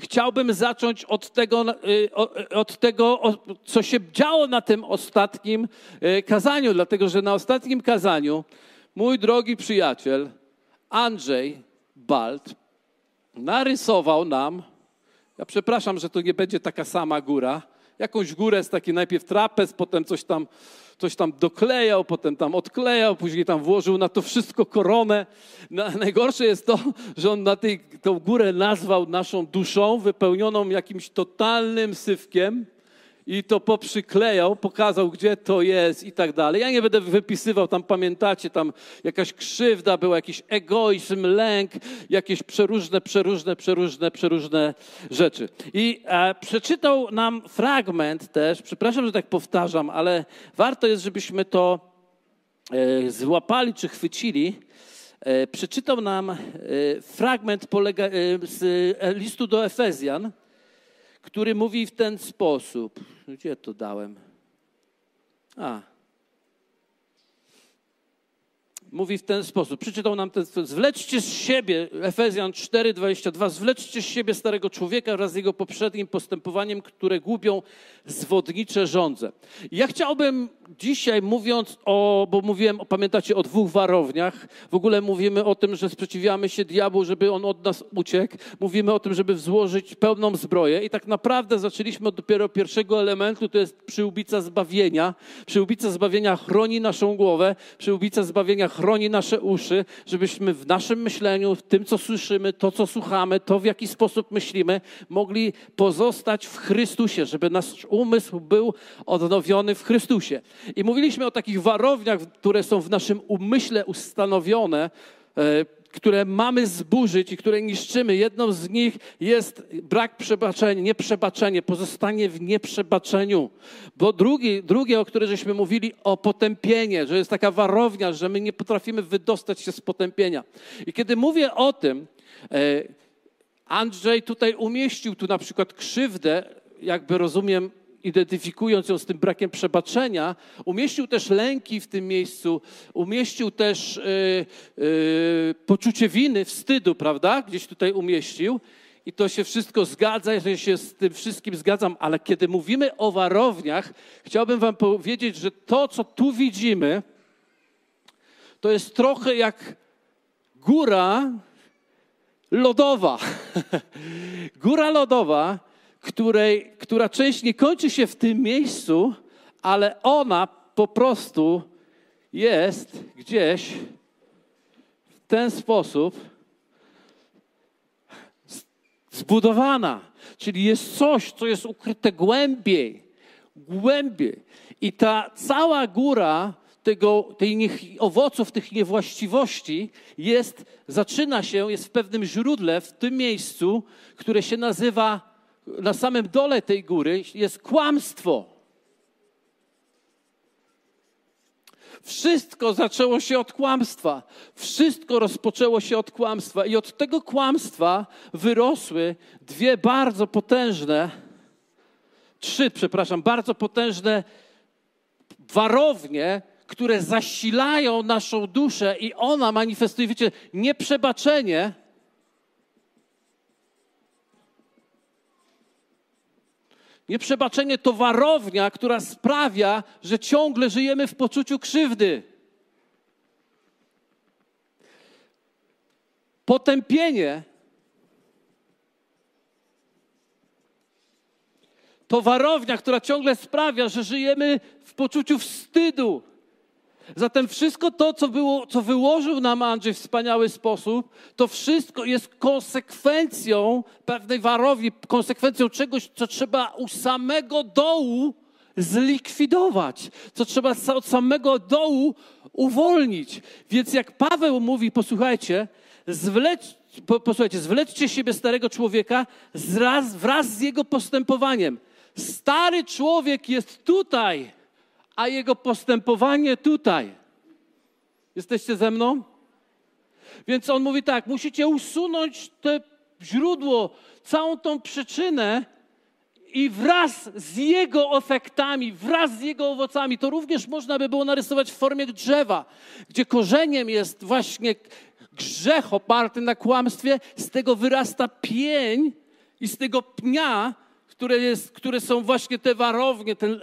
Chciałbym zacząć od tego, y, od tego, co się działo na tym ostatnim y, kazaniu, dlatego że na ostatnim kazaniu mój drogi przyjaciel Andrzej Balt narysował nam, ja przepraszam, że to nie będzie taka sama góra, jakąś górę z taki najpierw trapez, potem coś tam, coś tam doklejał, potem tam odklejał, później tam włożył na to wszystko koronę. Na, najgorsze jest to, że on na tej, tą górę nazwał naszą duszą, wypełnioną jakimś totalnym syfkiem i to poprzyklejał, pokazał, gdzie to jest i tak dalej. Ja nie będę wypisywał, tam pamiętacie, tam jakaś krzywda była, jakiś egoizm, lęk, jakieś przeróżne, przeróżne, przeróżne, przeróżne rzeczy. I e, przeczytał nam fragment też, przepraszam, że tak powtarzam, ale warto jest, żebyśmy to e, złapali czy chwycili. E, przeczytał nam e, fragment polega, e, z e, listu do Efezjan, który mówi w ten sposób. Gdzie to dałem? A. Mówi w ten sposób. Przeczytał nam ten Zwleczcie z siebie, Efezjan 4,22, zwleczcie z siebie starego człowieka wraz z jego poprzednim postępowaniem, które gubią zwodnicze żądze. Ja chciałbym dzisiaj mówiąc o, bo mówiłem, pamiętacie, o dwóch warowniach, w ogóle mówimy o tym, że sprzeciwiamy się diabłu, żeby on od nas uciekł, mówimy o tym, żeby złożyć pełną zbroję i tak naprawdę zaczęliśmy od dopiero pierwszego elementu, to jest przyłbica zbawienia. Przyłbica zbawienia chroni naszą głowę, przyłbica zbawienia chroni nasze uszy, żebyśmy w naszym myśleniu, w tym, co słyszymy, to, co słuchamy, to, w jaki sposób myślimy, mogli pozostać w Chrystusie, żeby nasz umysł był odnowiony w Chrystusie. I mówiliśmy o takich warowniach, które są w naszym umyśle ustanowione, e, które mamy zburzyć i które niszczymy. Jedną z nich jest brak przebaczenia, nieprzebaczenie, pozostanie w nieprzebaczeniu. Bo drugi, drugie, o którym żeśmy mówili, o potępienie, że jest taka warownia, że my nie potrafimy wydostać się z potępienia. I kiedy mówię o tym, e, Andrzej tutaj umieścił tu na przykład krzywdę, jakby rozumiem, identyfikując ją z tym brakiem przebaczenia, umieścił też lęki w tym miejscu, umieścił też yy, yy, poczucie winy, wstydu, prawda? Gdzieś tutaj umieścił. I to się wszystko zgadza, że się z tym wszystkim zgadzam, ale kiedy mówimy o warowniach, chciałbym Wam powiedzieć, że to, co tu widzimy, to jest trochę jak góra lodowa. góra lodowa, której, która część nie kończy się w tym miejscu, ale ona po prostu jest gdzieś w ten sposób zbudowana. Czyli jest coś, co jest ukryte głębiej, głębiej. I ta cała góra tego, niech, owoców, tych niewłaściwości jest, zaczyna się, jest w pewnym źródle, w tym miejscu, które się nazywa na samym dole tej góry jest kłamstwo. Wszystko zaczęło się od kłamstwa. Wszystko rozpoczęło się od kłamstwa. I od tego kłamstwa wyrosły dwie bardzo potężne, trzy, przepraszam, bardzo potężne warownie, które zasilają naszą duszę i ona manifestuje, wiecie, nieprzebaczenie Nieprzebaczenie to warownia, która sprawia, że ciągle żyjemy w poczuciu krzywdy. Potępienie to warownia, która ciągle sprawia, że żyjemy w poczuciu wstydu. Zatem wszystko to, co, było, co wyłożył nam Andrzej w wspaniały sposób, to wszystko jest konsekwencją pewnej warowni, konsekwencją czegoś, co trzeba u samego dołu zlikwidować, co trzeba od samego dołu uwolnić. Więc jak Paweł mówi, posłuchajcie, zwleć, po, posłuchajcie, zwlećcie siebie starego człowieka wraz, wraz z jego postępowaniem. Stary człowiek jest tutaj a jego postępowanie tutaj. Jesteście ze mną? Więc on mówi tak: musicie usunąć to źródło, całą tą przyczynę i wraz z jego efektami, wraz z jego owocami, to również można by było narysować w formie drzewa, gdzie korzeniem jest właśnie grzech oparty na kłamstwie, z tego wyrasta pień i z tego pnia, które, jest, które są właśnie te warownie, ten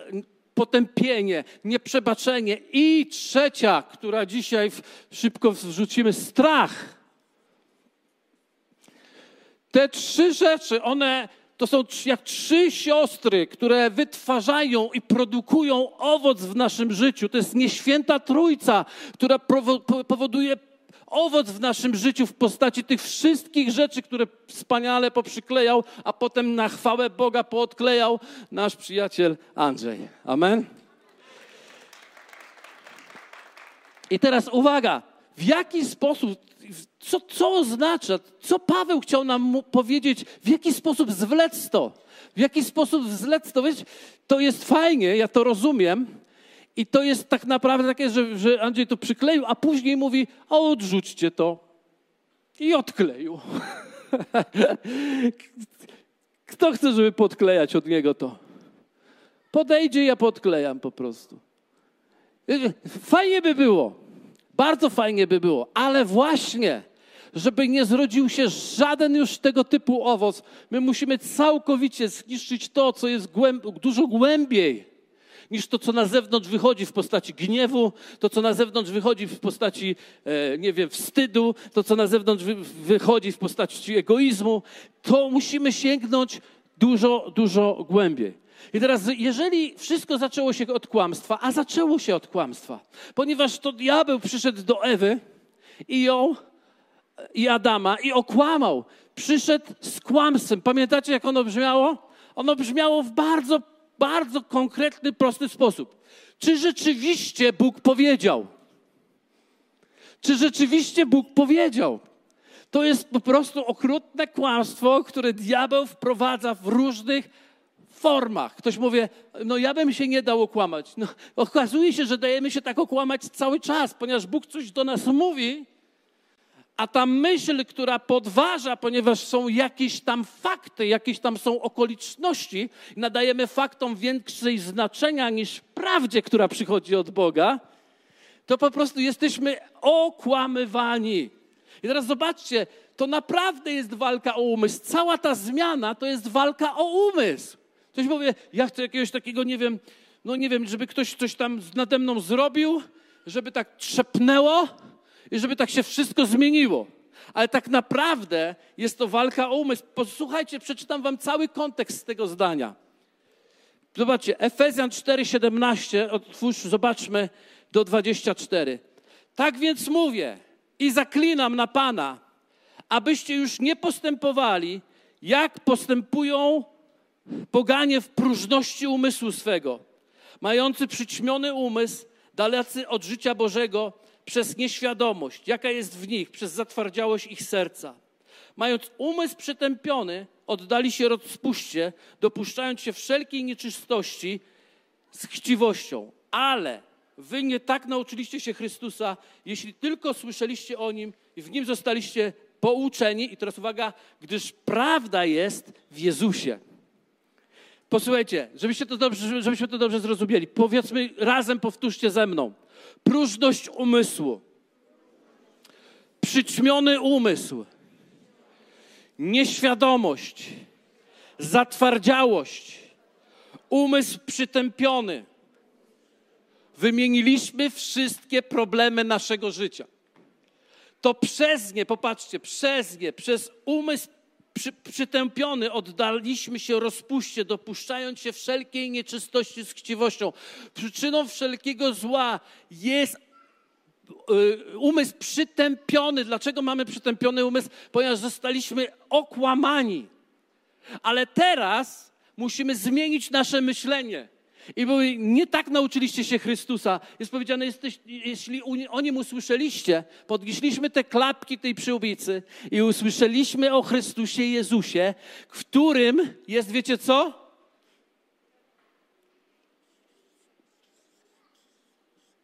potępienie, nieprzebaczenie. I trzecia, która dzisiaj szybko wrzucimy, strach. Te trzy rzeczy, one to są jak trzy siostry, które wytwarzają i produkują owoc w naszym życiu. To jest nieświęta trójca, która powoduje owoc w naszym życiu w postaci tych wszystkich rzeczy, które wspaniale poprzyklejał, a potem na chwałę Boga poodklejał nasz przyjaciel Andrzej. Amen. I teraz uwaga, w jaki sposób, co, co oznacza, co Paweł chciał nam powiedzieć, w jaki sposób zwlec to, w jaki sposób zwlec to. Wiesz, to jest fajnie, ja to rozumiem, i to jest tak naprawdę takie, że, że Andrzej to przykleił, a później mówi, a odrzućcie to. I odkleił. Kto chce, żeby podklejać od niego to? Podejdzie, ja podklejam po prostu. Fajnie by było. Bardzo fajnie by było, ale właśnie, żeby nie zrodził się żaden już tego typu owoc, my musimy całkowicie zniszczyć to, co jest głęb dużo głębiej niż to, co na zewnątrz wychodzi w postaci gniewu, to, co na zewnątrz wychodzi w postaci, e, nie wiem, wstydu, to, co na zewnątrz wy, wychodzi w postaci egoizmu. To musimy sięgnąć dużo, dużo głębiej. I teraz, jeżeli wszystko zaczęło się od kłamstwa, a zaczęło się od kłamstwa, ponieważ to diabeł przyszedł do Ewy i ją, i Adama, i okłamał. Przyszedł z kłamstwem. Pamiętacie, jak ono brzmiało? Ono brzmiało w bardzo bardzo konkretny, prosty sposób. Czy rzeczywiście Bóg powiedział? Czy rzeczywiście Bóg powiedział? To jest po prostu okrutne kłamstwo, które diabeł wprowadza w różnych formach. Ktoś mówi, no ja bym się nie dał okłamać. No, okazuje się, że dajemy się tak okłamać cały czas, ponieważ Bóg coś do nas mówi, a ta myśl, która podważa, ponieważ są jakieś tam fakty, jakieś tam są okoliczności, nadajemy faktom więcej znaczenia niż prawdzie, która przychodzi od Boga, to po prostu jesteśmy okłamywani. I teraz zobaczcie, to naprawdę jest walka o umysł. Cała ta zmiana to jest walka o umysł. Ktoś powie, ja chcę jakiegoś takiego, nie wiem, no nie wiem, żeby ktoś coś tam nade mną zrobił, żeby tak trzepnęło, i żeby tak się wszystko zmieniło. Ale tak naprawdę jest to walka o umysł. Posłuchajcie, przeczytam wam cały kontekst tego zdania. Zobaczcie, Efezjan 4:17, otwórz, zobaczmy do 24. Tak więc mówię i zaklinam na Pana, abyście już nie postępowali, jak postępują poganie w próżności umysłu swego, mający przyćmiony umysł, dalecy od życia Bożego, przez nieświadomość, jaka jest w nich, przez zatwardziałość ich serca. Mając umysł przytępiony, oddali się rozpuście, dopuszczając się wszelkiej nieczystości z chciwością. Ale wy nie tak nauczyliście się Chrystusa, jeśli tylko słyszeliście o Nim i w Nim zostaliście pouczeni. I teraz uwaga, gdyż prawda jest w Jezusie. Posłuchajcie, żebyście to dobrze, żebyśmy to dobrze zrozumieli. Powiedzmy razem, powtórzcie ze mną próżność umysłu, przyćmiony umysł, nieświadomość, zatwardziałość, umysł przytępiony. Wymieniliśmy wszystkie problemy naszego życia. To przez nie, popatrzcie, przez nie, przez umysł przy, przytępiony oddaliśmy się rozpuście, dopuszczając się wszelkiej nieczystości z chciwością. Przyczyną wszelkiego zła jest y, umysł przytępiony. Dlaczego mamy przytępiony umysł? Ponieważ zostaliśmy okłamani. Ale teraz musimy zmienić nasze myślenie. I mówi, nie tak nauczyliście się Chrystusa. Jest powiedziane, jesteś, jeśli o nim usłyszeliście, podnieśliśmy te klapki tej przyłbicy i usłyszeliśmy o Chrystusie Jezusie, w którym jest, wiecie co?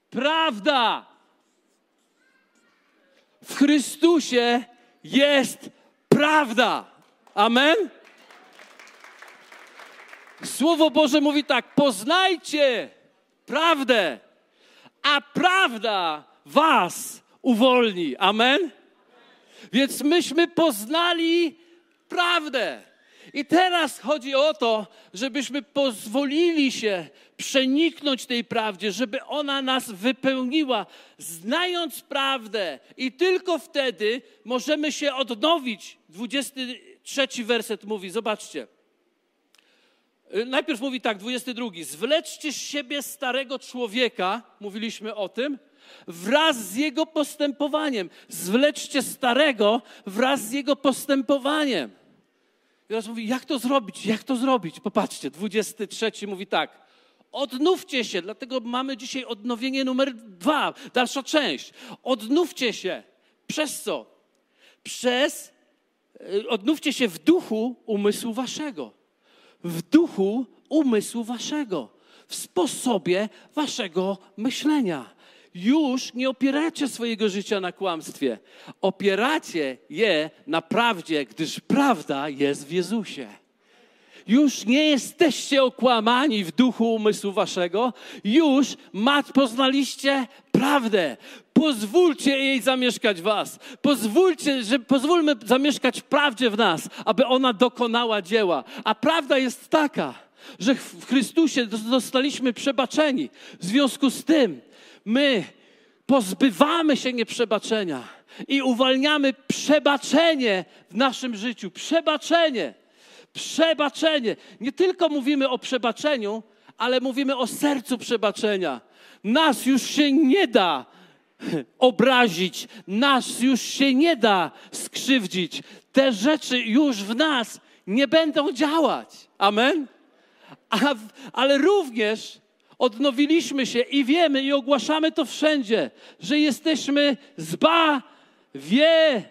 Prawda. W Chrystusie jest prawda. Amen. Słowo Boże mówi tak: poznajcie prawdę, a prawda was uwolni. Amen? Więc myśmy poznali prawdę. I teraz chodzi o to, żebyśmy pozwolili się przeniknąć tej prawdzie, żeby ona nas wypełniła, znając prawdę. I tylko wtedy możemy się odnowić. 23 werset mówi, zobaczcie. Y, najpierw mówi tak, 22. Zwleczcie z siebie starego człowieka, mówiliśmy o tym, wraz z jego postępowaniem. Zwleczcie starego wraz z jego postępowaniem. I teraz mówi, jak to zrobić? Jak to zrobić? Popatrzcie, 23 mówi tak. Odnówcie się, dlatego mamy dzisiaj odnowienie numer dwa, dalsza część. Odnówcie się. Przez co? Przez, y, odnówcie się w duchu umysłu waszego. W duchu umysłu waszego. W sposobie waszego myślenia już nie opieracie swojego życia na kłamstwie. Opieracie je na prawdzie, gdyż prawda jest w Jezusie. Już nie jesteście okłamani w duchu umysłu waszego, już mat poznaliście prawdę. Pozwólcie jej zamieszkać w was. Pozwólcie, że pozwólmy zamieszkać prawdzie w nas, aby ona dokonała dzieła. A prawda jest taka, że w Chrystusie zostaliśmy przebaczeni. W związku z tym my pozbywamy się nieprzebaczenia i uwalniamy przebaczenie w naszym życiu. Przebaczenie. Przebaczenie. Nie tylko mówimy o przebaczeniu, ale mówimy o sercu przebaczenia. Nas już się nie da obrazić, nas już się nie da skrzywdzić. Te rzeczy już w nas nie będą działać. Amen? A, ale również odnowiliśmy się i wiemy i ogłaszamy to wszędzie, że jesteśmy zbawieni.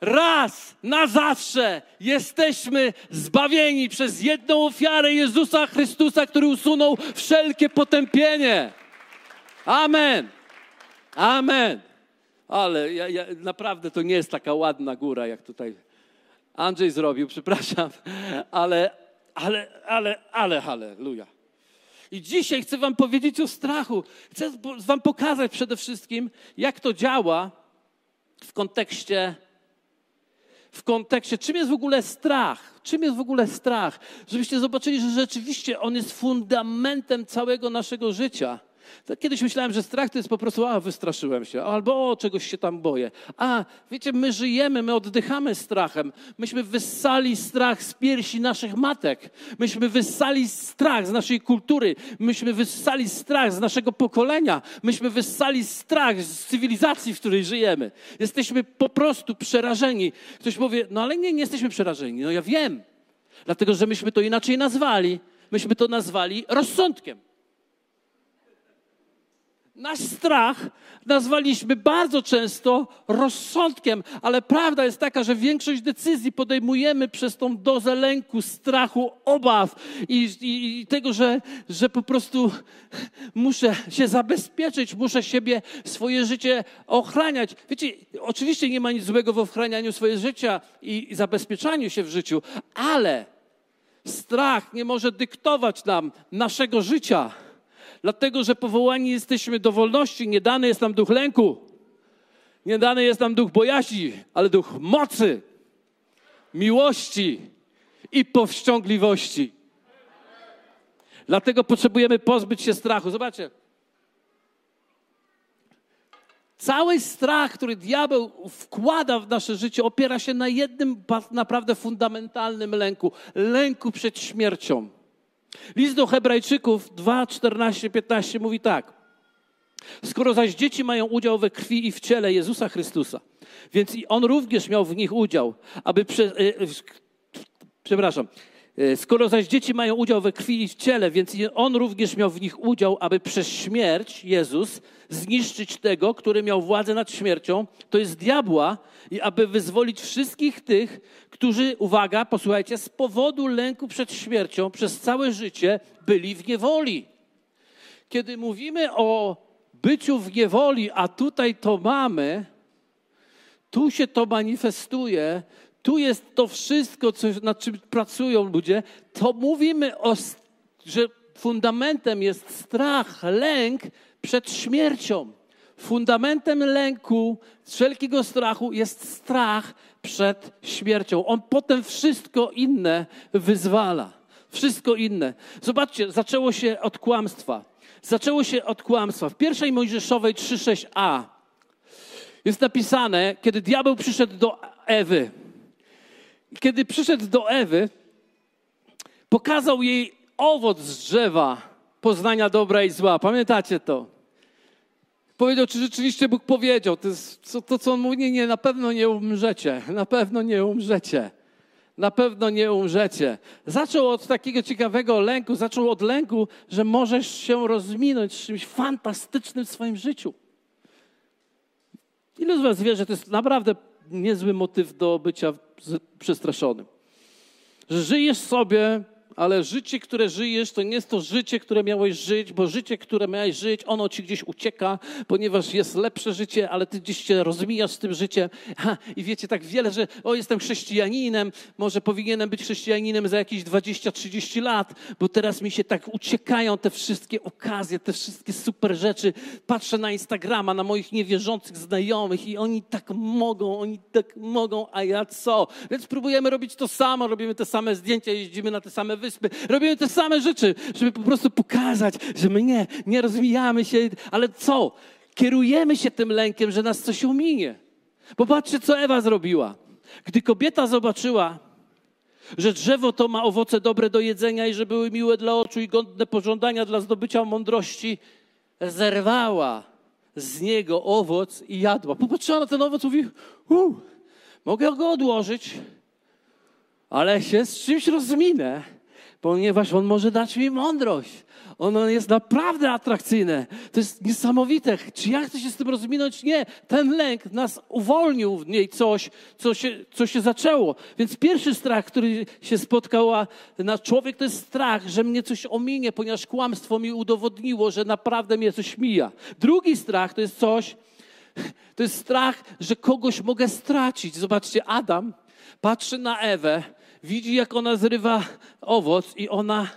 Raz na zawsze jesteśmy zbawieni przez jedną ofiarę Jezusa Chrystusa, który usunął wszelkie potępienie. Amen. Amen. Ale ja, ja, naprawdę to nie jest taka ładna góra, jak tutaj Andrzej zrobił, przepraszam, ale, ale, ale, ale, halleluja. I dzisiaj chcę Wam powiedzieć o strachu. Chcę Wam pokazać przede wszystkim, jak to działa w kontekście, w kontekście, czym jest w ogóle strach. Czym jest w ogóle strach? Żebyście zobaczyli, że rzeczywiście on jest fundamentem całego naszego życia. Kiedyś myślałem, że strach to jest po prostu, a wystraszyłem się, albo o, czegoś się tam boję. A wiecie, my żyjemy, my oddychamy strachem. Myśmy wyssali strach z piersi naszych matek. Myśmy wyssali strach z naszej kultury. Myśmy wyssali strach z naszego pokolenia. Myśmy wyssali strach z cywilizacji, w której żyjemy. Jesteśmy po prostu przerażeni. Ktoś powie, no ale nie, nie jesteśmy przerażeni. No ja wiem, dlatego że myśmy to inaczej nazwali. Myśmy to nazwali rozsądkiem. Nasz strach nazwaliśmy bardzo często rozsądkiem, ale prawda jest taka, że większość decyzji podejmujemy przez tą dozę lęku, strachu, obaw i, i, i, tego, że, że po prostu muszę się zabezpieczyć, muszę siebie, swoje życie ochraniać. Wiecie, oczywiście nie ma nic złego w ochranianiu swojego życia i, i zabezpieczaniu się w życiu, ale strach nie może dyktować nam naszego życia dlatego że powołani jesteśmy do wolności. Nie dany jest nam duch lęku, nie dany jest nam duch bojaźni, ale duch mocy, miłości i powściągliwości. Dlatego potrzebujemy pozbyć się strachu. Zobaczcie. Cały strach, który diabeł wkłada w nasze życie, opiera się na jednym naprawdę fundamentalnym lęku lęku przed śmiercią. List do Hebrajczyków 2, 14, 15 mówi tak. Skoro zaś dzieci mają udział we krwi i w ciele Jezusa Chrystusa, więc i On również miał w nich udział, aby... Prze, e, przepraszam. E, skoro zaś dzieci mają udział we krwi i w ciele, więc On również miał w nich udział, aby przez śmierć Jezus zniszczyć tego, który miał władzę nad śmiercią, to jest diabła, i aby wyzwolić wszystkich tych, którzy, uwaga, posłuchajcie, z powodu lęku przed śmiercią przez całe życie byli w niewoli. Kiedy mówimy o byciu w niewoli, a tutaj to mamy, tu się to manifestuje, tu jest to wszystko, co, nad czym pracują ludzie, to mówimy o, że fundamentem jest strach, lęk przed śmiercią. Fundamentem lęku, wszelkiego strachu jest strach przed śmiercią. On potem wszystko inne wyzwala. Wszystko inne. Zobaczcie, zaczęło się od kłamstwa. Zaczęło się od kłamstwa. W pierwszej Mojżeszowej 3:6a jest napisane, kiedy diabeł przyszedł do Ewy. Kiedy przyszedł do Ewy, pokazał jej owoc z drzewa poznania dobra i zła. Pamiętacie to? Powiedział, czy rzeczywiście Bóg powiedział. To, jest, to co on mówi, nie, nie, na pewno nie umrzecie. Na pewno nie umrzecie. Na pewno nie umrzecie. Zaczął od takiego ciekawego lęku, zaczął od lęku, że możesz się rozminąć z czymś fantastycznym w swoim życiu. Ilu z Was wie, że to jest naprawdę niezły motyw do bycia przestraszonym? Że żyjesz sobie ale życie, które żyjesz, to nie jest to życie, które miałeś żyć, bo życie, które miałeś żyć, ono ci gdzieś ucieka, ponieważ jest lepsze życie, ale ty gdzieś się rozmijasz z tym życiem. Ha, I wiecie tak wiele, że o, jestem chrześcijaninem, może powinienem być chrześcijaninem za jakieś 20-30 lat, bo teraz mi się tak uciekają te wszystkie okazje, te wszystkie super rzeczy. Patrzę na Instagrama, na moich niewierzących znajomych i oni tak mogą, oni tak mogą, a ja co? Więc próbujemy robić to samo, robimy te same zdjęcia, jeździmy na te same wyspy, wyspy. Robimy te same rzeczy, żeby po prostu pokazać, że my nie, nie rozwijamy się, ale co? Kierujemy się tym lękiem, że nas coś ominie. Popatrzcie, co Ewa zrobiła. Gdy kobieta zobaczyła, że drzewo to ma owoce dobre do jedzenia i że były miłe dla oczu i godne pożądania dla zdobycia mądrości, zerwała z niego owoc i jadła. Popatrzyła na ten owoc mówi, mogę go odłożyć, ale się z czymś rozminę ponieważ On może dać mi mądrość. Ono jest naprawdę atrakcyjne. To jest niesamowite. Czy ja chcę się z tym rozwinąć? Nie. Ten lęk nas uwolnił w niej coś, co się, co się zaczęło. Więc pierwszy strach, który się spotkał na człowiek, to jest strach, że mnie coś ominie, ponieważ kłamstwo mi udowodniło, że naprawdę mnie coś mija. Drugi strach to jest coś, to jest strach, że kogoś mogę stracić. Zobaczcie, Adam patrzy na Ewę widzi, jak ona zrywa owoc i ona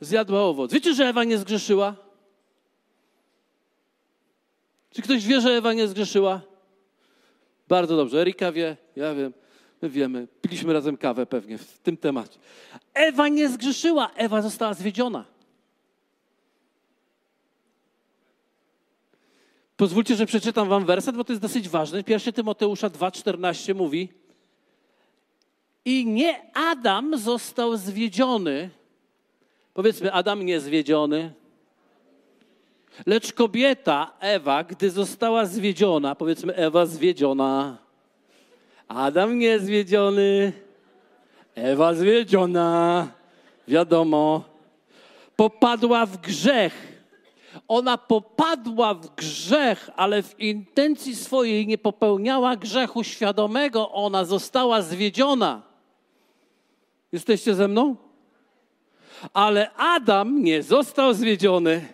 zjadła owoc. Wiecie, że Ewa nie zgrzeszyła? Czy ktoś wie, że Ewa nie zgrzeszyła? Bardzo dobrze. Erika wie, ja wiem, my wiemy. Piliśmy razem kawę pewnie w tym temacie. Ewa nie zgrzeszyła, Ewa została zwiedziona. Pozwólcie, że przeczytam wam werset, bo to jest dosyć ważny. Pierwszy Tymoteusza 2,14 mówi i nie Adam został zwiedziony. Powiedzmy, Adam nie zwiedziony. Lecz kobieta, Ewa, gdy została zwiedziona, powiedzmy, Ewa zwiedziona. Adam nie zwiedziony. Ewa zwiedziona. Wiadomo. Popadła w grzech. Ona popadła w grzech, ale w intencji swojej nie popełniała grzechu świadomego. Ona została zwiedziona. Jesteście ze mną? Ale Adam nie został zwiedziony.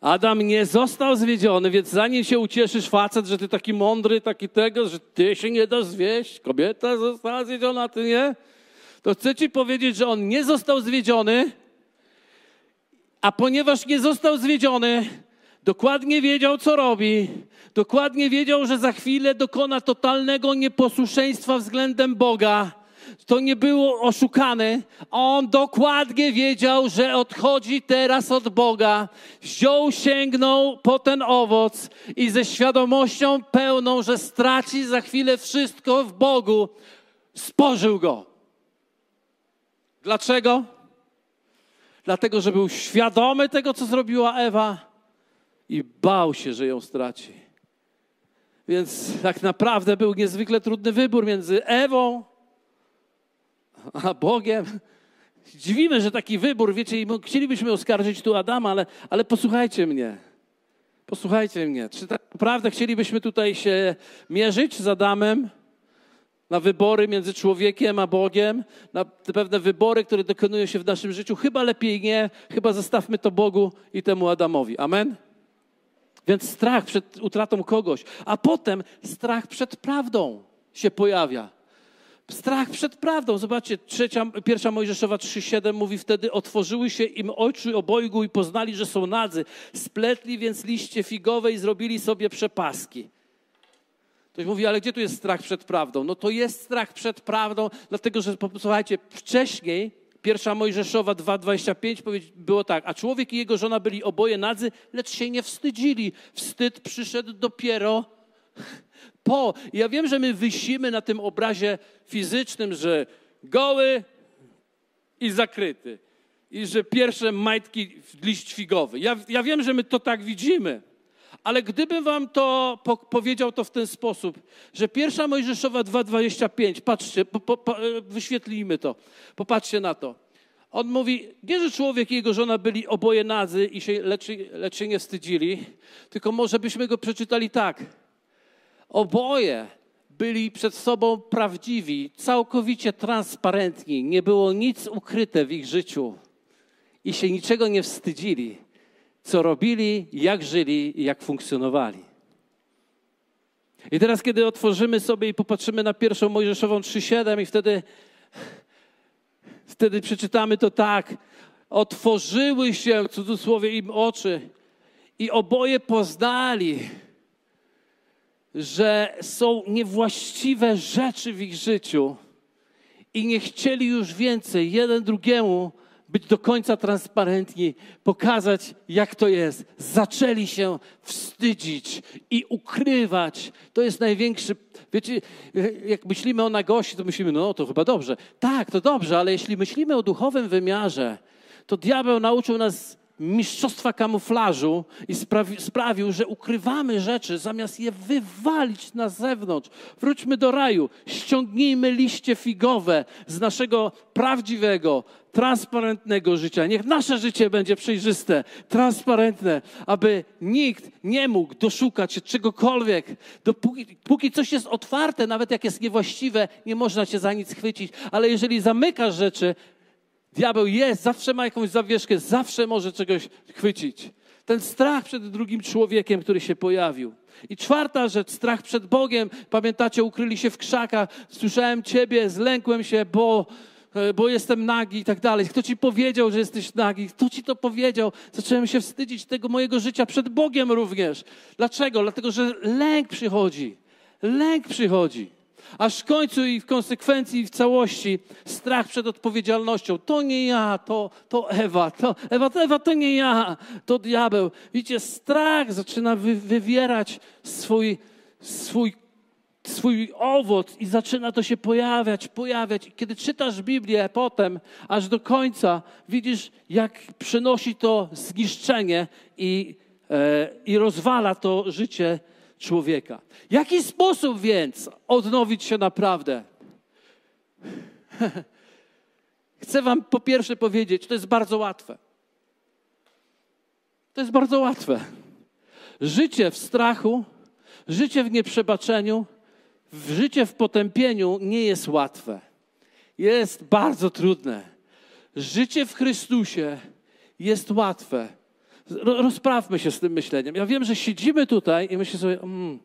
Adam nie został zwiedziony, więc zanim się ucieszysz, facet, że ty taki mądry, taki tego, że ty się nie dasz zwieść, kobieta została zwiedziona, a ty nie, to chcę ci powiedzieć, że on nie został zwiedziony, a ponieważ nie został zwiedziony, dokładnie wiedział, co robi, dokładnie wiedział, że za chwilę dokona totalnego nieposłuszeństwa względem Boga to nie było oszukane. On dokładnie wiedział, że odchodzi teraz od Boga. Wziął, sięgnął po ten owoc i ze świadomością pełną, że straci za chwilę wszystko w Bogu, spożył go. Dlaczego? Dlatego, że był świadomy tego, co zrobiła Ewa i bał się, że ją straci. Więc tak naprawdę był niezwykle trudny wybór między Ewą a Bogiem. Dziwimy, że taki wybór, wiecie, chcielibyśmy oskarżyć tu Adama, ale, ale posłuchajcie mnie. Posłuchajcie mnie. Czy tak naprawdę chcielibyśmy tutaj się mierzyć z Adamem? Na wybory między człowiekiem a Bogiem, na te pewne wybory, które dokonują się w naszym życiu. Chyba lepiej nie, chyba zostawmy to Bogu i temu Adamowi. Amen? Więc strach przed utratą kogoś, a potem strach przed prawdą się pojawia Strach przed prawdą. Zobaczcie, trzecia, pierwsza Mojżeszowa 3,7 mówi wtedy, otworzyły się im oczy obojgu i poznali, że są nadzy. Spletli więc liście figowe i zrobili sobie przepaski. Ktoś mówi, ale gdzie tu jest strach przed prawdą? No to jest strach przed prawdą, dlatego że, posłuchajcie, wcześniej, pierwsza Mojżeszowa 2,25 było tak, a człowiek i jego żona byli oboje nadzy, lecz się nie wstydzili. Wstyd przyszedł dopiero po. Ja wiem, że my wysimy na tym obrazie fizycznym, że goły i zakryty. I że pierwsze majtki liść figowy. Ja, ja wiem, że my to tak widzimy. Ale gdybym wam to po, powiedział to w ten sposób, że pierwsza Mojżeszowa 2,25, patrzcie, po, po, wyświetlimy to, popatrzcie na to. On mówi, nie, że człowiek i jego żona byli oboje nadzy i się, lecz, lecz się nie wstydzili, tylko może byśmy go przeczytali tak. Oboje byli przed sobą prawdziwi, całkowicie transparentni, nie było nic ukryte w ich życiu i się niczego nie wstydzili, co robili, jak żyli i jak funkcjonowali. I teraz, kiedy otworzymy sobie i popatrzymy na pierwszą Mojżeszową 3,7 i wtedy, wtedy przeczytamy to tak. Otworzyły się, w cudzysłowie, im oczy i oboje poznali, że są niewłaściwe rzeczy w ich życiu i nie chcieli już więcej jeden drugiemu być do końca transparentni, pokazać, jak to jest. Zaczęli się wstydzić i ukrywać. To jest największy. Wiecie, jak myślimy o nagości, to myślimy, no to chyba dobrze. Tak, to dobrze, ale jeśli myślimy o duchowym wymiarze, to diabeł nauczył nas mistrzostwa kamuflażu i sprawi, sprawił, że ukrywamy rzeczy, zamiast je wywalić na zewnątrz. Wróćmy do raju, ściągnijmy liście figowe z naszego prawdziwego, transparentnego życia. Niech nasze życie będzie przejrzyste, transparentne, aby nikt nie mógł doszukać się czegokolwiek. Dopóki póki coś jest otwarte, nawet jak jest niewłaściwe, nie można cię za nic chwycić. Ale jeżeli zamykasz rzeczy, Diabeł jest, zawsze ma jakąś zawieszkę, zawsze może czegoś chwycić. Ten strach przed drugim człowiekiem, który się pojawił. I czwarta rzecz, strach przed Bogiem. Pamiętacie, ukryli się w krzakach. Słyszałem Ciebie, zlękłem się, bo, e, bo jestem nagi i tak dalej. Kto Ci powiedział, że jesteś nagi? Kto Ci to powiedział? Zacząłem się wstydzić tego mojego życia przed Bogiem również. Dlaczego? Dlatego, że lęk przychodzi. Lęk przychodzi aż w końcu i w konsekwencji i w całości strach przed odpowiedzialnością. To nie ja, to, to Ewa, to Ewa, to Ewa to nie ja, to diabeł. Widzicie, strach zaczyna wy, wywierać swój, swój, swój owoc i zaczyna to się pojawiać, pojawiać. I kiedy czytasz Biblię potem, aż do końca, widzisz, jak przynosi to zniszczenie i, e, i rozwala to życie człowieka. Jaki sposób więc odnowić się naprawdę? Chcę Wam po pierwsze powiedzieć, to jest bardzo łatwe. To jest bardzo łatwe. Życie w strachu, życie w nieprzebaczeniu, życie w potępieniu nie jest łatwe. Jest bardzo trudne. Życie w Chrystusie jest łatwe rozprawmy się z tym myśleniem. Ja wiem, że siedzimy tutaj i myślę sobie, mm,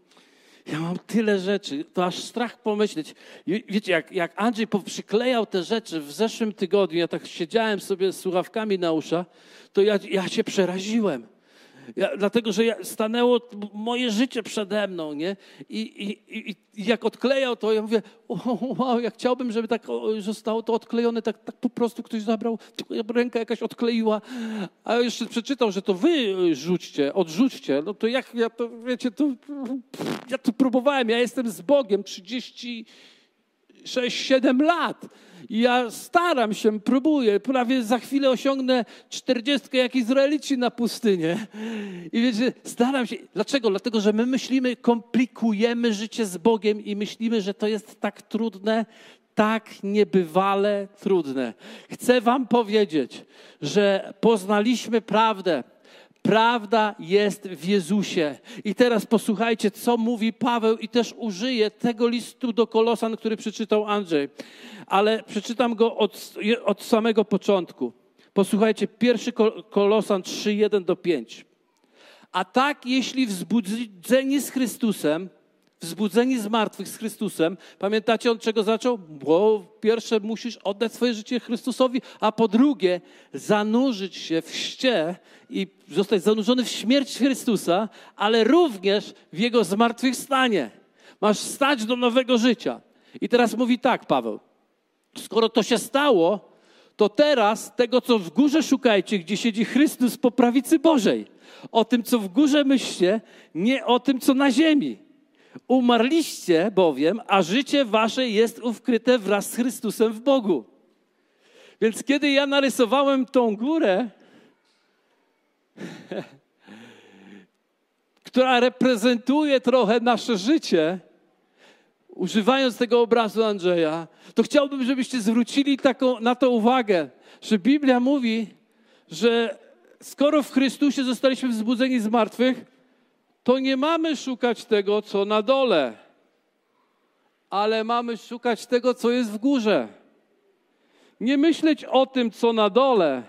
ja mam tyle rzeczy, to aż strach pomyśleć. Wiecie, jak, jak Andrzej przyklejał te rzeczy w zeszłym tygodniu, ja tak siedziałem sobie z słuchawkami na uszach, to ja, ja się przeraziłem. Ja, dlatego, że ja, stanęło moje życie przede mną, nie? I, i, i jak odklejał to, ja mówię, wow, ja chciałbym, żeby tak zostało to odklejone, tak, tak po prostu ktoś zabrał, ręka jakaś odkleiła, a jeszcze przeczytał, że to wy rzućcie, odrzućcie. No to jak, ja to, wiecie, to, ja to próbowałem, ja jestem z Bogiem 36, 7 lat. Ja staram się, próbuję, prawie za chwilę osiągnę czterdziestkę jak Izraelici na pustynię. I wiecie, staram się. Dlaczego? Dlatego, że my myślimy, komplikujemy życie z Bogiem i myślimy, że to jest tak trudne, tak niebywale trudne. Chcę Wam powiedzieć, że poznaliśmy prawdę. Prawda jest w Jezusie. I teraz posłuchajcie, co mówi Paweł, i też użyję tego listu do Kolosan, który przeczytał Andrzej ale przeczytam go od, od samego początku. Posłuchajcie, pierwszy Kolosan 3, 1 do 5. A tak, jeśli wzbudzeni z Chrystusem, wzbudzeni z martwych z Chrystusem. Pamiętacie, od czego zaczął? Bo pierwsze musisz oddać swoje życie Chrystusowi, a po drugie zanurzyć się w ście i zostać zanurzony w śmierć Chrystusa, ale również w Jego zmartwychwstanie. Masz stać do nowego życia. I teraz mówi tak, Paweł. Skoro to się stało, to teraz tego, co w górze szukajcie, gdzie siedzi Chrystus po prawicy Bożej. O tym, co w górze myślcie, nie o tym, co na ziemi. Umarliście bowiem, a życie wasze jest ukryte wraz z Chrystusem w Bogu. Więc kiedy ja narysowałem tą górę, która reprezentuje trochę nasze życie, używając tego obrazu Andrzeja, to chciałbym, żebyście zwrócili taką, na to uwagę, że Biblia mówi, że skoro w Chrystusie zostaliśmy wzbudzeni z martwych, to nie mamy szukać tego, co na dole, ale mamy szukać tego, co jest w górze. Nie myśleć o tym, co na dole,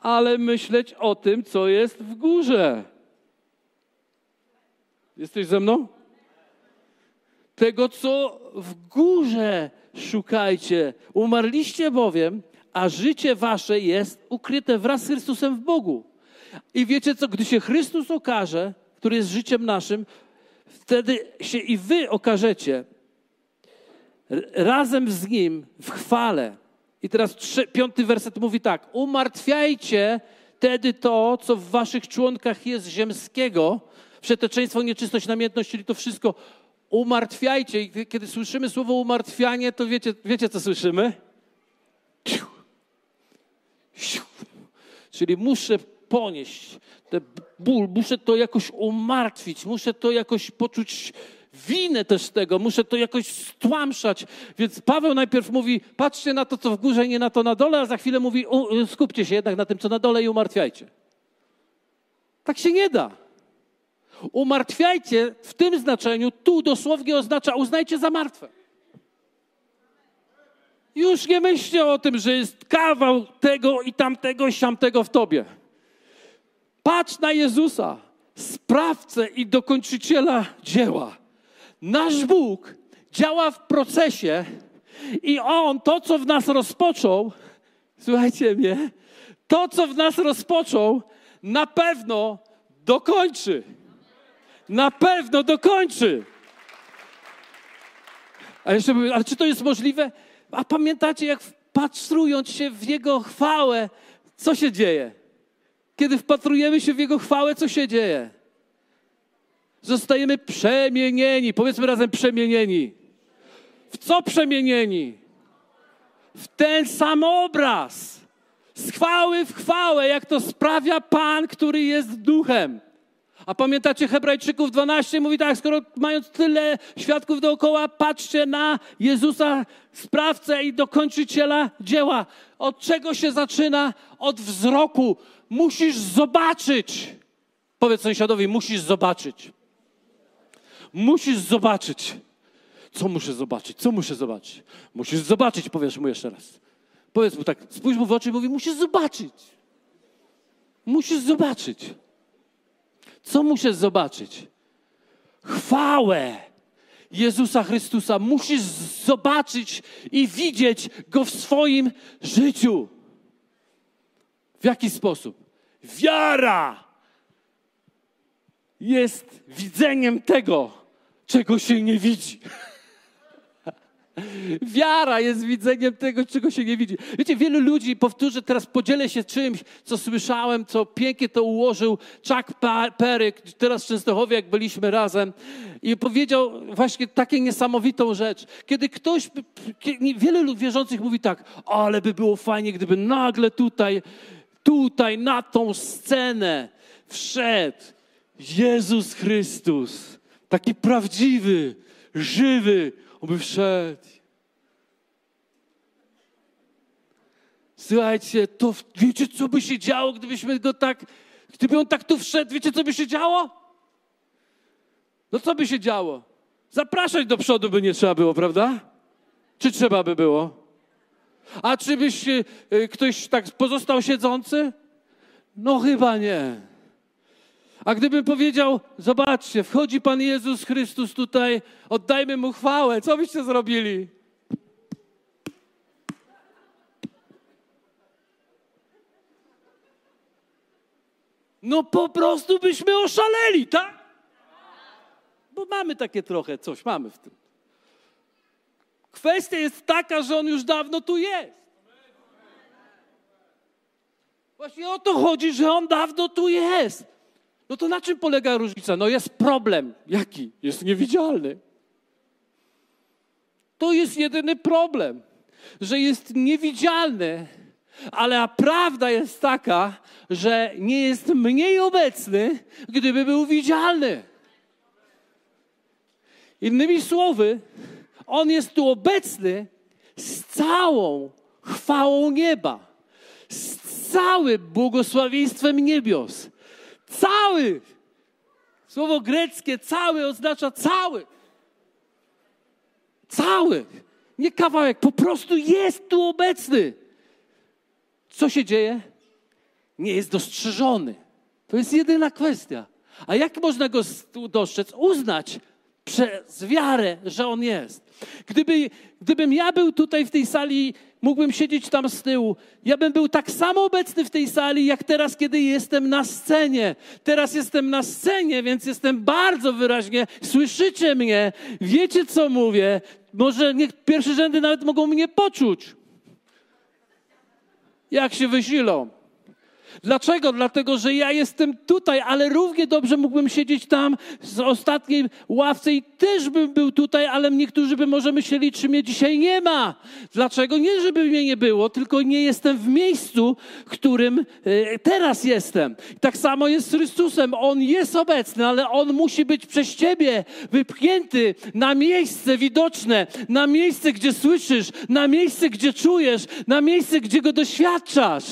ale myśleć o tym, co jest w górze. Jesteś ze mną? Tego, co w górze szukajcie. Umarliście bowiem, a życie wasze jest ukryte wraz z Chrystusem w Bogu. I wiecie co, gdy się Chrystus okaże, który jest życiem naszym, wtedy się i wy okażecie razem z Nim w chwale. I teraz trzy, piąty werset mówi tak. Umartwiajcie wtedy to, co w waszych członkach jest ziemskiego, przeteczeństwo, nieczystość, namiętność, czyli to wszystko. Umartwiajcie. I kiedy słyszymy słowo umartwianie, to wiecie, wiecie co słyszymy? Czyli muszę ponieść ten ból, muszę to jakoś umartwić, muszę to jakoś poczuć winę też tego, muszę to jakoś stłamszać. Więc Paweł najpierw mówi, patrzcie na to, co w górze, nie na to na dole, a za chwilę mówi, skupcie się jednak na tym, co na dole i umartwiajcie. Tak się nie da. Umartwiajcie w tym znaczeniu, tu dosłownie oznacza uznajcie za martwe. Już nie myślcie o tym, że jest kawał tego i tamtego i tamtego w tobie. Patrz na Jezusa, sprawcę i dokończyciela dzieła. Nasz Bóg działa w procesie i On to, co w nas rozpoczął, słuchajcie mnie, to, co w nas rozpoczął, na pewno dokończy. Na pewno dokończy. A jeszcze ale czy to jest możliwe? A pamiętacie, jak wpatrując się w Jego chwałę, co się dzieje? Kiedy wpatrujemy się w Jego chwałę, co się dzieje? Zostajemy przemienieni. Powiedzmy razem przemienieni. W co przemienieni? W ten sam obraz. Z chwały w chwałę, jak to sprawia Pan, który jest duchem. A pamiętacie Hebrajczyków 12 mówi tak, skoro mając tyle świadków dookoła, patrzcie na Jezusa, sprawcę i dokończyciela dzieła. Od czego się zaczyna? Od wzroku. Musisz zobaczyć. Powiedz sąsiadowi, musisz zobaczyć. Musisz zobaczyć. Co muszę zobaczyć? Co muszę zobaczyć? Musisz zobaczyć, powiesz mu jeszcze raz. Powiedz mu tak, spójrz mu w oczy i mówi, musisz zobaczyć. Musisz zobaczyć. Co muszę zobaczyć? Chwałę Jezusa Chrystusa. Musisz zobaczyć i widzieć Go w swoim życiu. W jaki sposób? Wiara jest widzeniem tego, czego się nie widzi. Wiara jest widzeniem tego, czego się nie widzi. Wiecie, wielu ludzi, powtórzę teraz, podzielę się czymś, co słyszałem, co pięknie to ułożył Chuck Perry, teraz w Częstochowie, jak byliśmy razem, i powiedział właśnie taką niesamowitą rzecz. Kiedy ktoś, wielu wierzących mówi tak, ale by było fajnie, gdyby nagle tutaj, tutaj, na tą scenę wszedł Jezus Chrystus, taki prawdziwy, żywy, on by wszedł. Słuchajcie, to wiecie, co by się działo, gdybyśmy go tak, gdyby on tak tu wszedł, wiecie, co by się działo? No co by się działo? Zapraszać do przodu by nie trzeba było, prawda? Czy trzeba by było? A czy byś y, ktoś tak pozostał siedzący? No chyba nie. A gdybym powiedział, zobaczcie, wchodzi Pan Jezus Chrystus tutaj, oddajmy Mu chwałę, co byście zrobili? No po prostu byśmy oszaleli, tak? Bo mamy takie trochę coś, mamy w tym. Kwestia jest taka, że on już dawno tu jest. Właśnie o to chodzi, że on dawno tu jest. No to na czym polega różnica? No jest problem. Jaki? Jest niewidzialny. To jest jedyny problem, że jest niewidzialny, ale prawda jest taka, że nie jest mniej obecny, gdyby był widzialny. Innymi słowy, on jest tu obecny z całą chwałą nieba, z całym błogosławieństwem niebios. Cały. Słowo greckie cały oznacza cały. Cały. Nie kawałek, po prostu jest tu obecny. Co się dzieje? Nie jest dostrzeżony. To jest jedyna kwestia. A jak można go dostrzec? Uznać przez wiarę, że on jest. Gdyby, gdybym ja był tutaj w tej sali, mógłbym siedzieć tam z tyłu, ja bym był tak samo obecny w tej sali, jak teraz, kiedy jestem na scenie. Teraz jestem na scenie, więc jestem bardzo wyraźnie, słyszycie mnie, wiecie co mówię. Może niech pierwsze rzędy nawet mogą mnie poczuć. Jak się wysilą. Dlaczego? Dlatego, że ja jestem tutaj, ale równie dobrze mógłbym siedzieć tam z ostatniej ławce i też bym był tutaj, ale niektórzy by może myśleli, czy mnie dzisiaj nie ma. Dlaczego? Nie, żeby mnie nie było, tylko nie jestem w miejscu, w którym e, teraz jestem. tak samo jest z Chrystusem. On jest obecny, ale On musi być przez Ciebie wypchnięty na miejsce widoczne, na miejsce, gdzie słyszysz, na miejsce, gdzie czujesz, na miejsce, gdzie Go doświadczasz.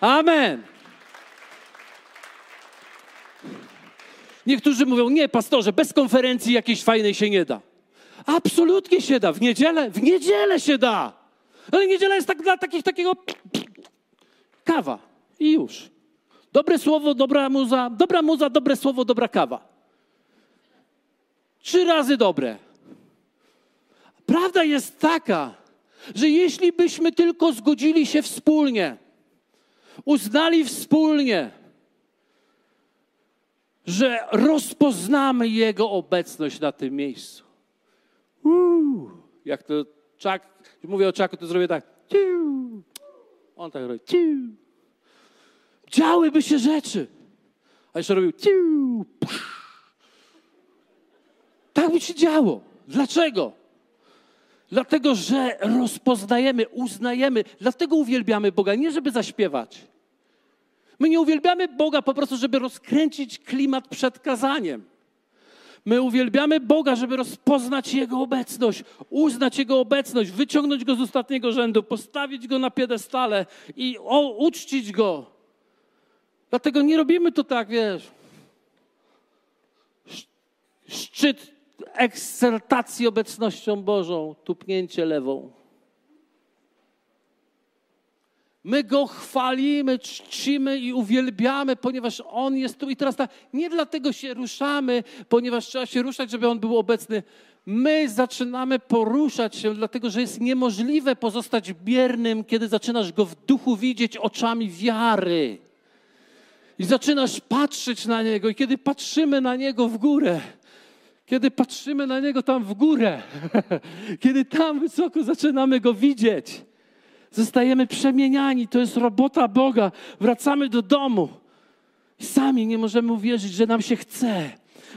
Amen. Niektórzy mówią, nie, pastorze, bez konferencji jakiejś fajnej się nie da. Absolutnie się da. W niedzielę? W niedzielę się da. Ale niedziela jest tak dla takich, takiego kawa i już. Dobre słowo, dobra muza, dobra muza, dobre słowo, dobra kawa. Trzy razy dobre. Prawda jest taka, że jeśli byśmy tylko zgodzili się wspólnie, uznali wspólnie, że rozpoznamy Jego obecność na tym miejscu. Uuu, jak to czak, mówię o czaku, to zrobię tak. Ciu. On tak robi. Ciu. Działyby się rzeczy. A jeszcze robił. Ciu. Tak by się działo. Dlaczego? Dlatego, że rozpoznajemy, uznajemy, dlatego uwielbiamy Boga, nie żeby zaśpiewać. My nie uwielbiamy Boga po prostu, żeby rozkręcić klimat przed kazaniem. My uwielbiamy Boga, żeby rozpoznać Jego obecność, uznać Jego obecność, wyciągnąć Go z ostatniego rzędu, postawić Go na piedestale i o, uczcić Go. Dlatego nie robimy to tak, wiesz, szczyt eksceltacji obecnością Bożą, tupnięcie lewą. My Go chwalimy, czcimy i uwielbiamy, ponieważ On jest tu. I teraz tak, nie dlatego się ruszamy, ponieważ trzeba się ruszać, żeby On był obecny. My zaczynamy poruszać się, dlatego że jest niemożliwe pozostać biernym, kiedy zaczynasz Go w duchu widzieć oczami wiary. I zaczynasz patrzeć na Niego. I kiedy patrzymy na Niego w górę, kiedy patrzymy na Niego tam w górę, kiedy tam wysoko zaczynamy Go widzieć, Zostajemy przemieniani, to jest robota Boga. Wracamy do domu i sami nie możemy uwierzyć, że nam się chce,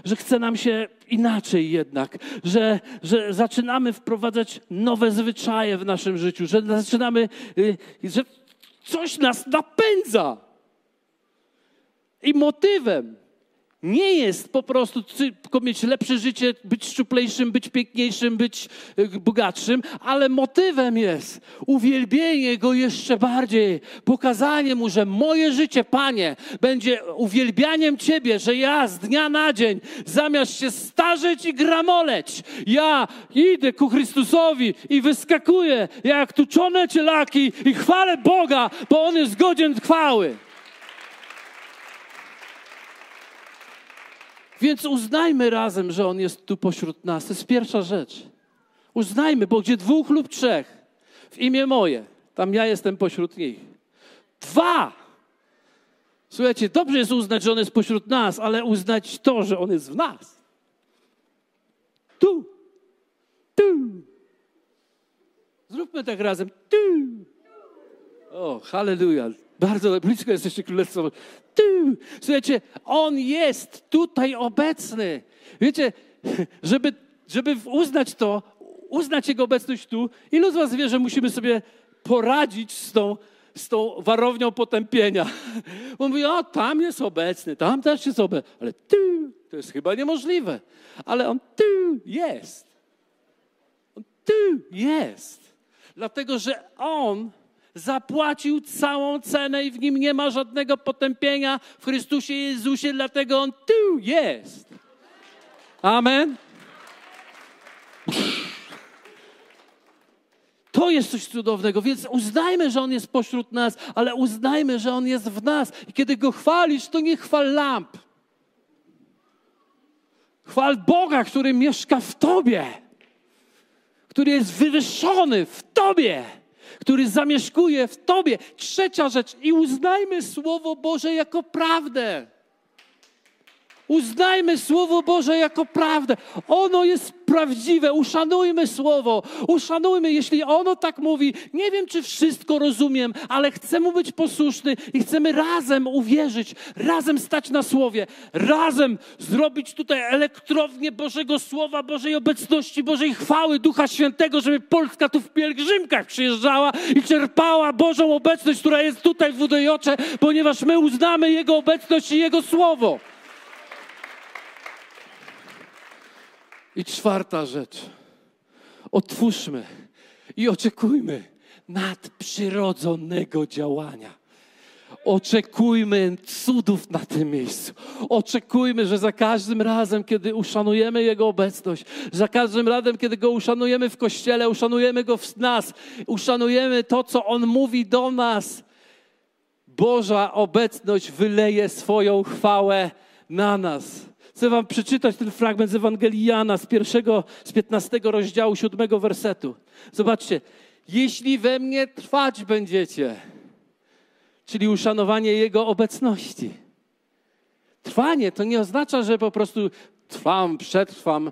że chce nam się inaczej jednak, że, że zaczynamy wprowadzać nowe zwyczaje w naszym życiu, że zaczynamy, y, że coś nas napędza. I motywem nie jest po prostu tylko mieć lepsze życie, być szczuplejszym, być piękniejszym, być e, bogatszym, ale motywem jest uwielbienie Go jeszcze bardziej, pokazanie Mu, że moje życie, Panie, będzie uwielbianiem Ciebie, że ja z dnia na dzień, zamiast się starzeć i gramoleć, ja idę ku Chrystusowi i wyskakuję jak tuczone cielaki i chwalę Boga, bo On jest godzien chwały. Więc uznajmy razem, że On jest tu pośród nas. To jest pierwsza rzecz. Uznajmy, bo gdzie dwóch lub trzech w imię moje, tam ja jestem pośród nich. Dwa. Słuchajcie, dobrze jest uznać, że On jest pośród nas, ale uznać to, że On jest w nas. Tu. Tu. Zróbmy tak razem. Tu. O, halleluja. Bardzo blisko jesteście królestwa. Słuchajcie, On jest tutaj obecny. Wiecie, żeby, żeby uznać to, uznać Jego obecność tu, ilu z was wie, że musimy sobie poradzić z tą, z tą warownią potępienia? On mówi, o, tam jest obecny, tam też jest obecny, ale tu, to jest chyba niemożliwe. Ale On tu jest. On tu jest. Dlatego, że On zapłacił całą cenę i w nim nie ma żadnego potępienia w Chrystusie Jezusie, dlatego On tu jest. Amen. To jest coś cudownego, więc uznajmy, że On jest pośród nas, ale uznajmy, że On jest w nas. I kiedy Go chwalisz, to nie chwal lamp. Chwal Boga, który mieszka w Tobie, który jest wywyższony w Tobie, który zamieszkuje w Tobie. Trzecia rzecz, i uznajmy Słowo Boże jako prawdę. Uznajmy Słowo Boże jako prawdę. Ono jest prawdziwe. Uszanujmy Słowo. Uszanujmy, jeśli ono tak mówi. Nie wiem, czy wszystko rozumiem, ale chcę mu być posłuszny i chcemy razem uwierzyć, razem stać na Słowie, razem zrobić tutaj elektrownię Bożego Słowa, Bożej obecności, Bożej chwały, Ducha Świętego, żeby Polska tu w pielgrzymkach przyjeżdżała i czerpała Bożą obecność, która jest tutaj w Wudejocze, ponieważ my uznamy Jego obecność i Jego Słowo. I czwarta rzecz. Otwórzmy i oczekujmy nadprzyrodzonego działania. Oczekujmy cudów na tym miejscu. Oczekujmy, że za każdym razem, kiedy uszanujemy Jego obecność, za każdym razem, kiedy Go uszanujemy w kościele, uszanujemy Go w nas, uszanujemy to, co On mówi do nas, Boża obecność wyleje swoją chwałę na nas. Chcę wam przeczytać ten fragment z Ewangelii Jana z pierwszego, z 15 rozdziału, siódmego wersetu. Zobaczcie. Jeśli we mnie trwać będziecie, czyli uszanowanie Jego obecności. Trwanie to nie oznacza, że po prostu trwam, przetrwam.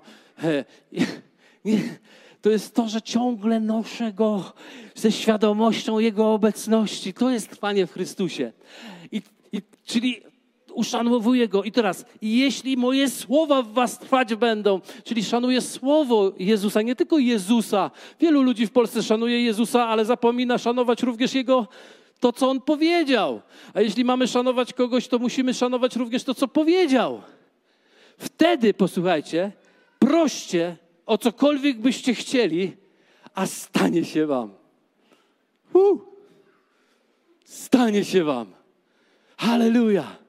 Nie. To jest to, że ciągle noszę Go ze świadomością Jego obecności. To jest trwanie w Chrystusie. I, i, czyli uszanowuję Go. I teraz, jeśli moje słowa w was trwać będą, czyli szanuję słowo Jezusa, nie tylko Jezusa. Wielu ludzi w Polsce szanuje Jezusa, ale zapomina szanować również Jego to, co On powiedział. A jeśli mamy szanować kogoś, to musimy szanować również to, co powiedział. Wtedy, posłuchajcie, proście o cokolwiek byście chcieli, a stanie się wam. Uh, stanie się wam. Halleluja.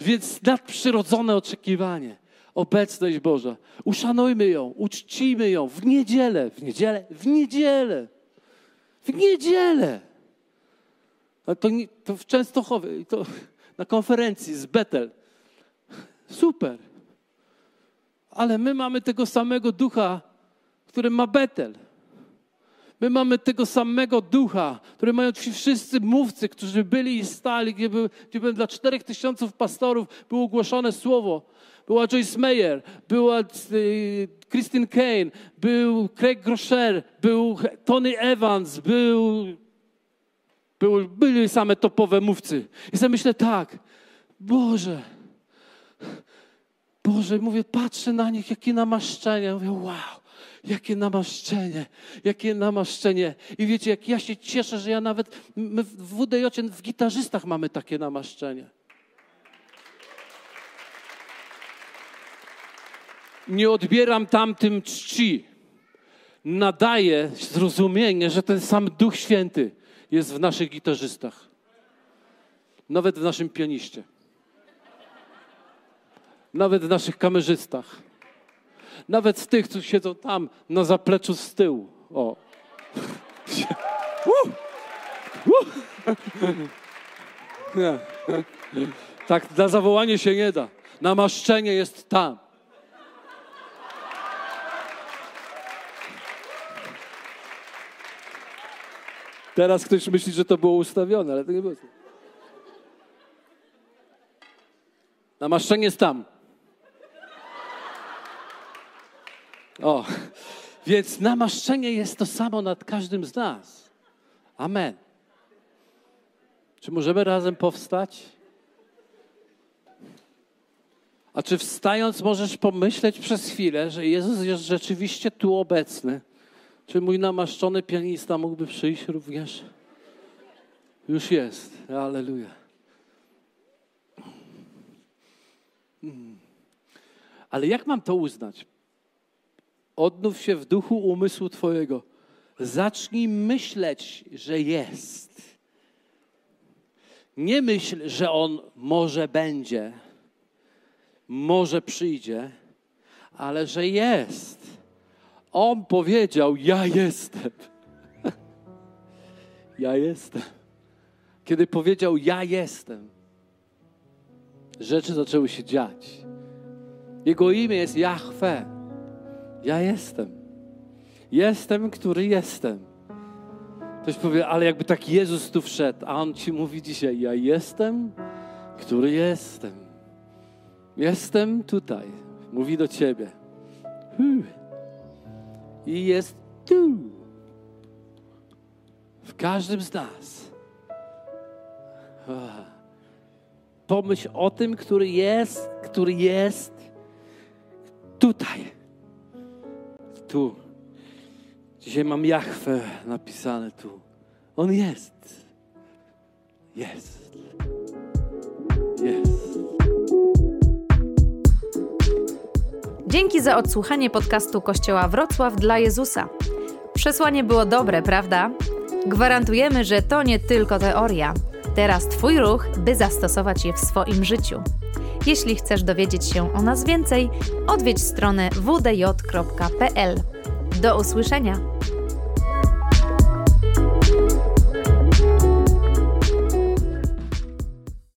Więc nadprzyrodzone oczekiwanie, obecność Boża. Uszanujmy ją, uczcimy ją w niedzielę, w niedzielę, w niedzielę, w niedzielę. To, nie, to w Częstochowie, to na konferencji z Betel. Super. Ale my mamy tego samego ducha, który ma Betel. My mamy tego samego ducha, który mają ci wszyscy mówcy, którzy byli i stali, gdzie, gdzie dla czterech tysiąców pastorów było ogłoszone słowo. Była Joyce Meyer, była y, Christine Kane, był Craig Grosher, był Tony Evans, był, był, byli same topowe mówcy. I sobie myślę tak, Boże, Boże, mówię, patrzę na nich, jakie namaszczenia. Mówię, wow, Jakie namaszczenie, jakie namaszczenie. I wiecie, jak ja się cieszę, że ja nawet, my w WDJ w gitarzystach mamy takie namaszczenie. Nie odbieram tamtym czci. Nadaję zrozumienie, że ten sam Duch Święty jest w naszych gitarzystach. Nawet w naszym pianiście. Nawet w naszych kamerzystach nawet z tych, co siedzą tam na zapleczu z tyłu. O. Tak, na zawołanie się nie da. Namaszczenie jest tam. Teraz ktoś myśli, że to było ustawione, ale to nie było. Namaszczenie jest tam. O, więc namaszczenie jest to samo nad każdym z nas. Amen. Czy możemy razem powstać? A czy wstając możesz pomyśleć przez chwilę, że Jezus jest rzeczywiście tu obecny? Czy mój namaszczony pianista mógłby przyjść również? Już jest. Aleluja. Hmm. Ale jak mam to uznać? Odnów się w duchu umysłu Twojego. Zacznij myśleć, że jest. Nie myśl, że On może będzie, może przyjdzie, ale że jest. On powiedział: Ja jestem. ja jestem. Kiedy powiedział: Ja jestem, rzeczy zaczęły się dziać. Jego imię jest Jahwe. Ja jestem. Jestem, który jestem. Ktoś powie, ale jakby tak Jezus tu wszedł, a On ci mówi dzisiaj, ja jestem, który jestem. Jestem tutaj. Mówi do ciebie. I jest tu. W każdym z nas. Pomyśl o tym, który jest, który jest tutaj. Tu. Dzisiaj mam Jachwę napisane tu. On jest. Jest. Jest. Dzięki za odsłuchanie podcastu Kościoła Wrocław dla Jezusa. Przesłanie było dobre, prawda? Gwarantujemy, że to nie tylko teoria. Teraz Twój ruch, by zastosować je w swoim życiu. Jeśli chcesz dowiedzieć się o nas więcej, odwiedź stronę wdj.pl. Do usłyszenia!